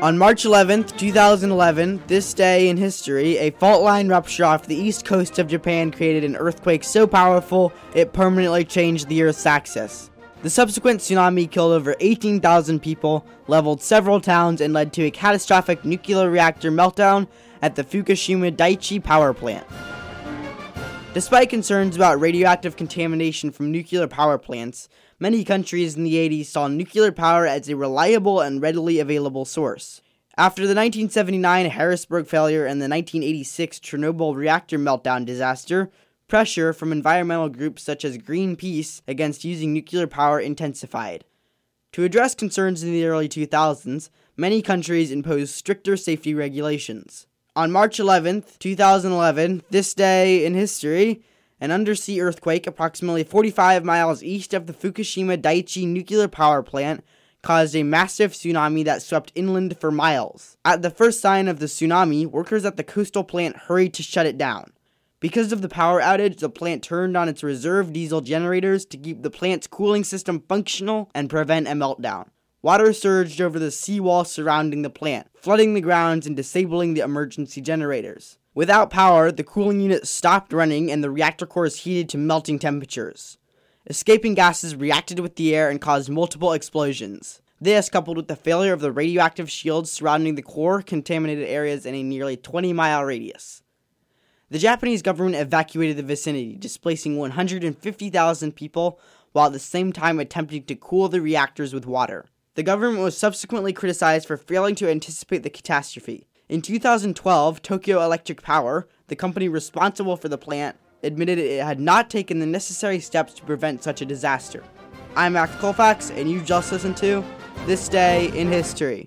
On March 11th, 2011, this day in history, a fault line rupture off the east coast of Japan created an earthquake so powerful it permanently changed the Earth's axis. The subsequent tsunami killed over 18,000 people, leveled several towns, and led to a catastrophic nuclear reactor meltdown at the Fukushima Daiichi power plant. Despite concerns about radioactive contamination from nuclear power plants, many countries in the 80s saw nuclear power as a reliable and readily available source. After the 1979 Harrisburg failure and the 1986 Chernobyl reactor meltdown disaster, pressure from environmental groups such as Greenpeace against using nuclear power intensified. To address concerns in the early 2000s, many countries imposed stricter safety regulations. On March 11th, 2011, this day in history, an undersea earthquake approximately 45 miles east of the Fukushima Daiichi nuclear power plant caused a massive tsunami that swept inland for miles. At the first sign of the tsunami, workers at the coastal plant hurried to shut it down. Because of the power outage, the plant turned on its reserve diesel generators to keep the plant's cooling system functional and prevent a meltdown. Water surged over the seawall surrounding the plant, flooding the grounds and disabling the emergency generators. Without power, the cooling unit stopped running and the reactor cores heated to melting temperatures. Escaping gases reacted with the air and caused multiple explosions. This, coupled with the failure of the radioactive shields surrounding the core, contaminated areas in a nearly 20 mile radius. The Japanese government evacuated the vicinity, displacing 150,000 people while at the same time attempting to cool the reactors with water. The government was subsequently criticized for failing to anticipate the catastrophe. In 2012, Tokyo Electric Power, the company responsible for the plant, admitted it had not taken the necessary steps to prevent such a disaster. I'm Max Colfax, and you just listened to This Day in History.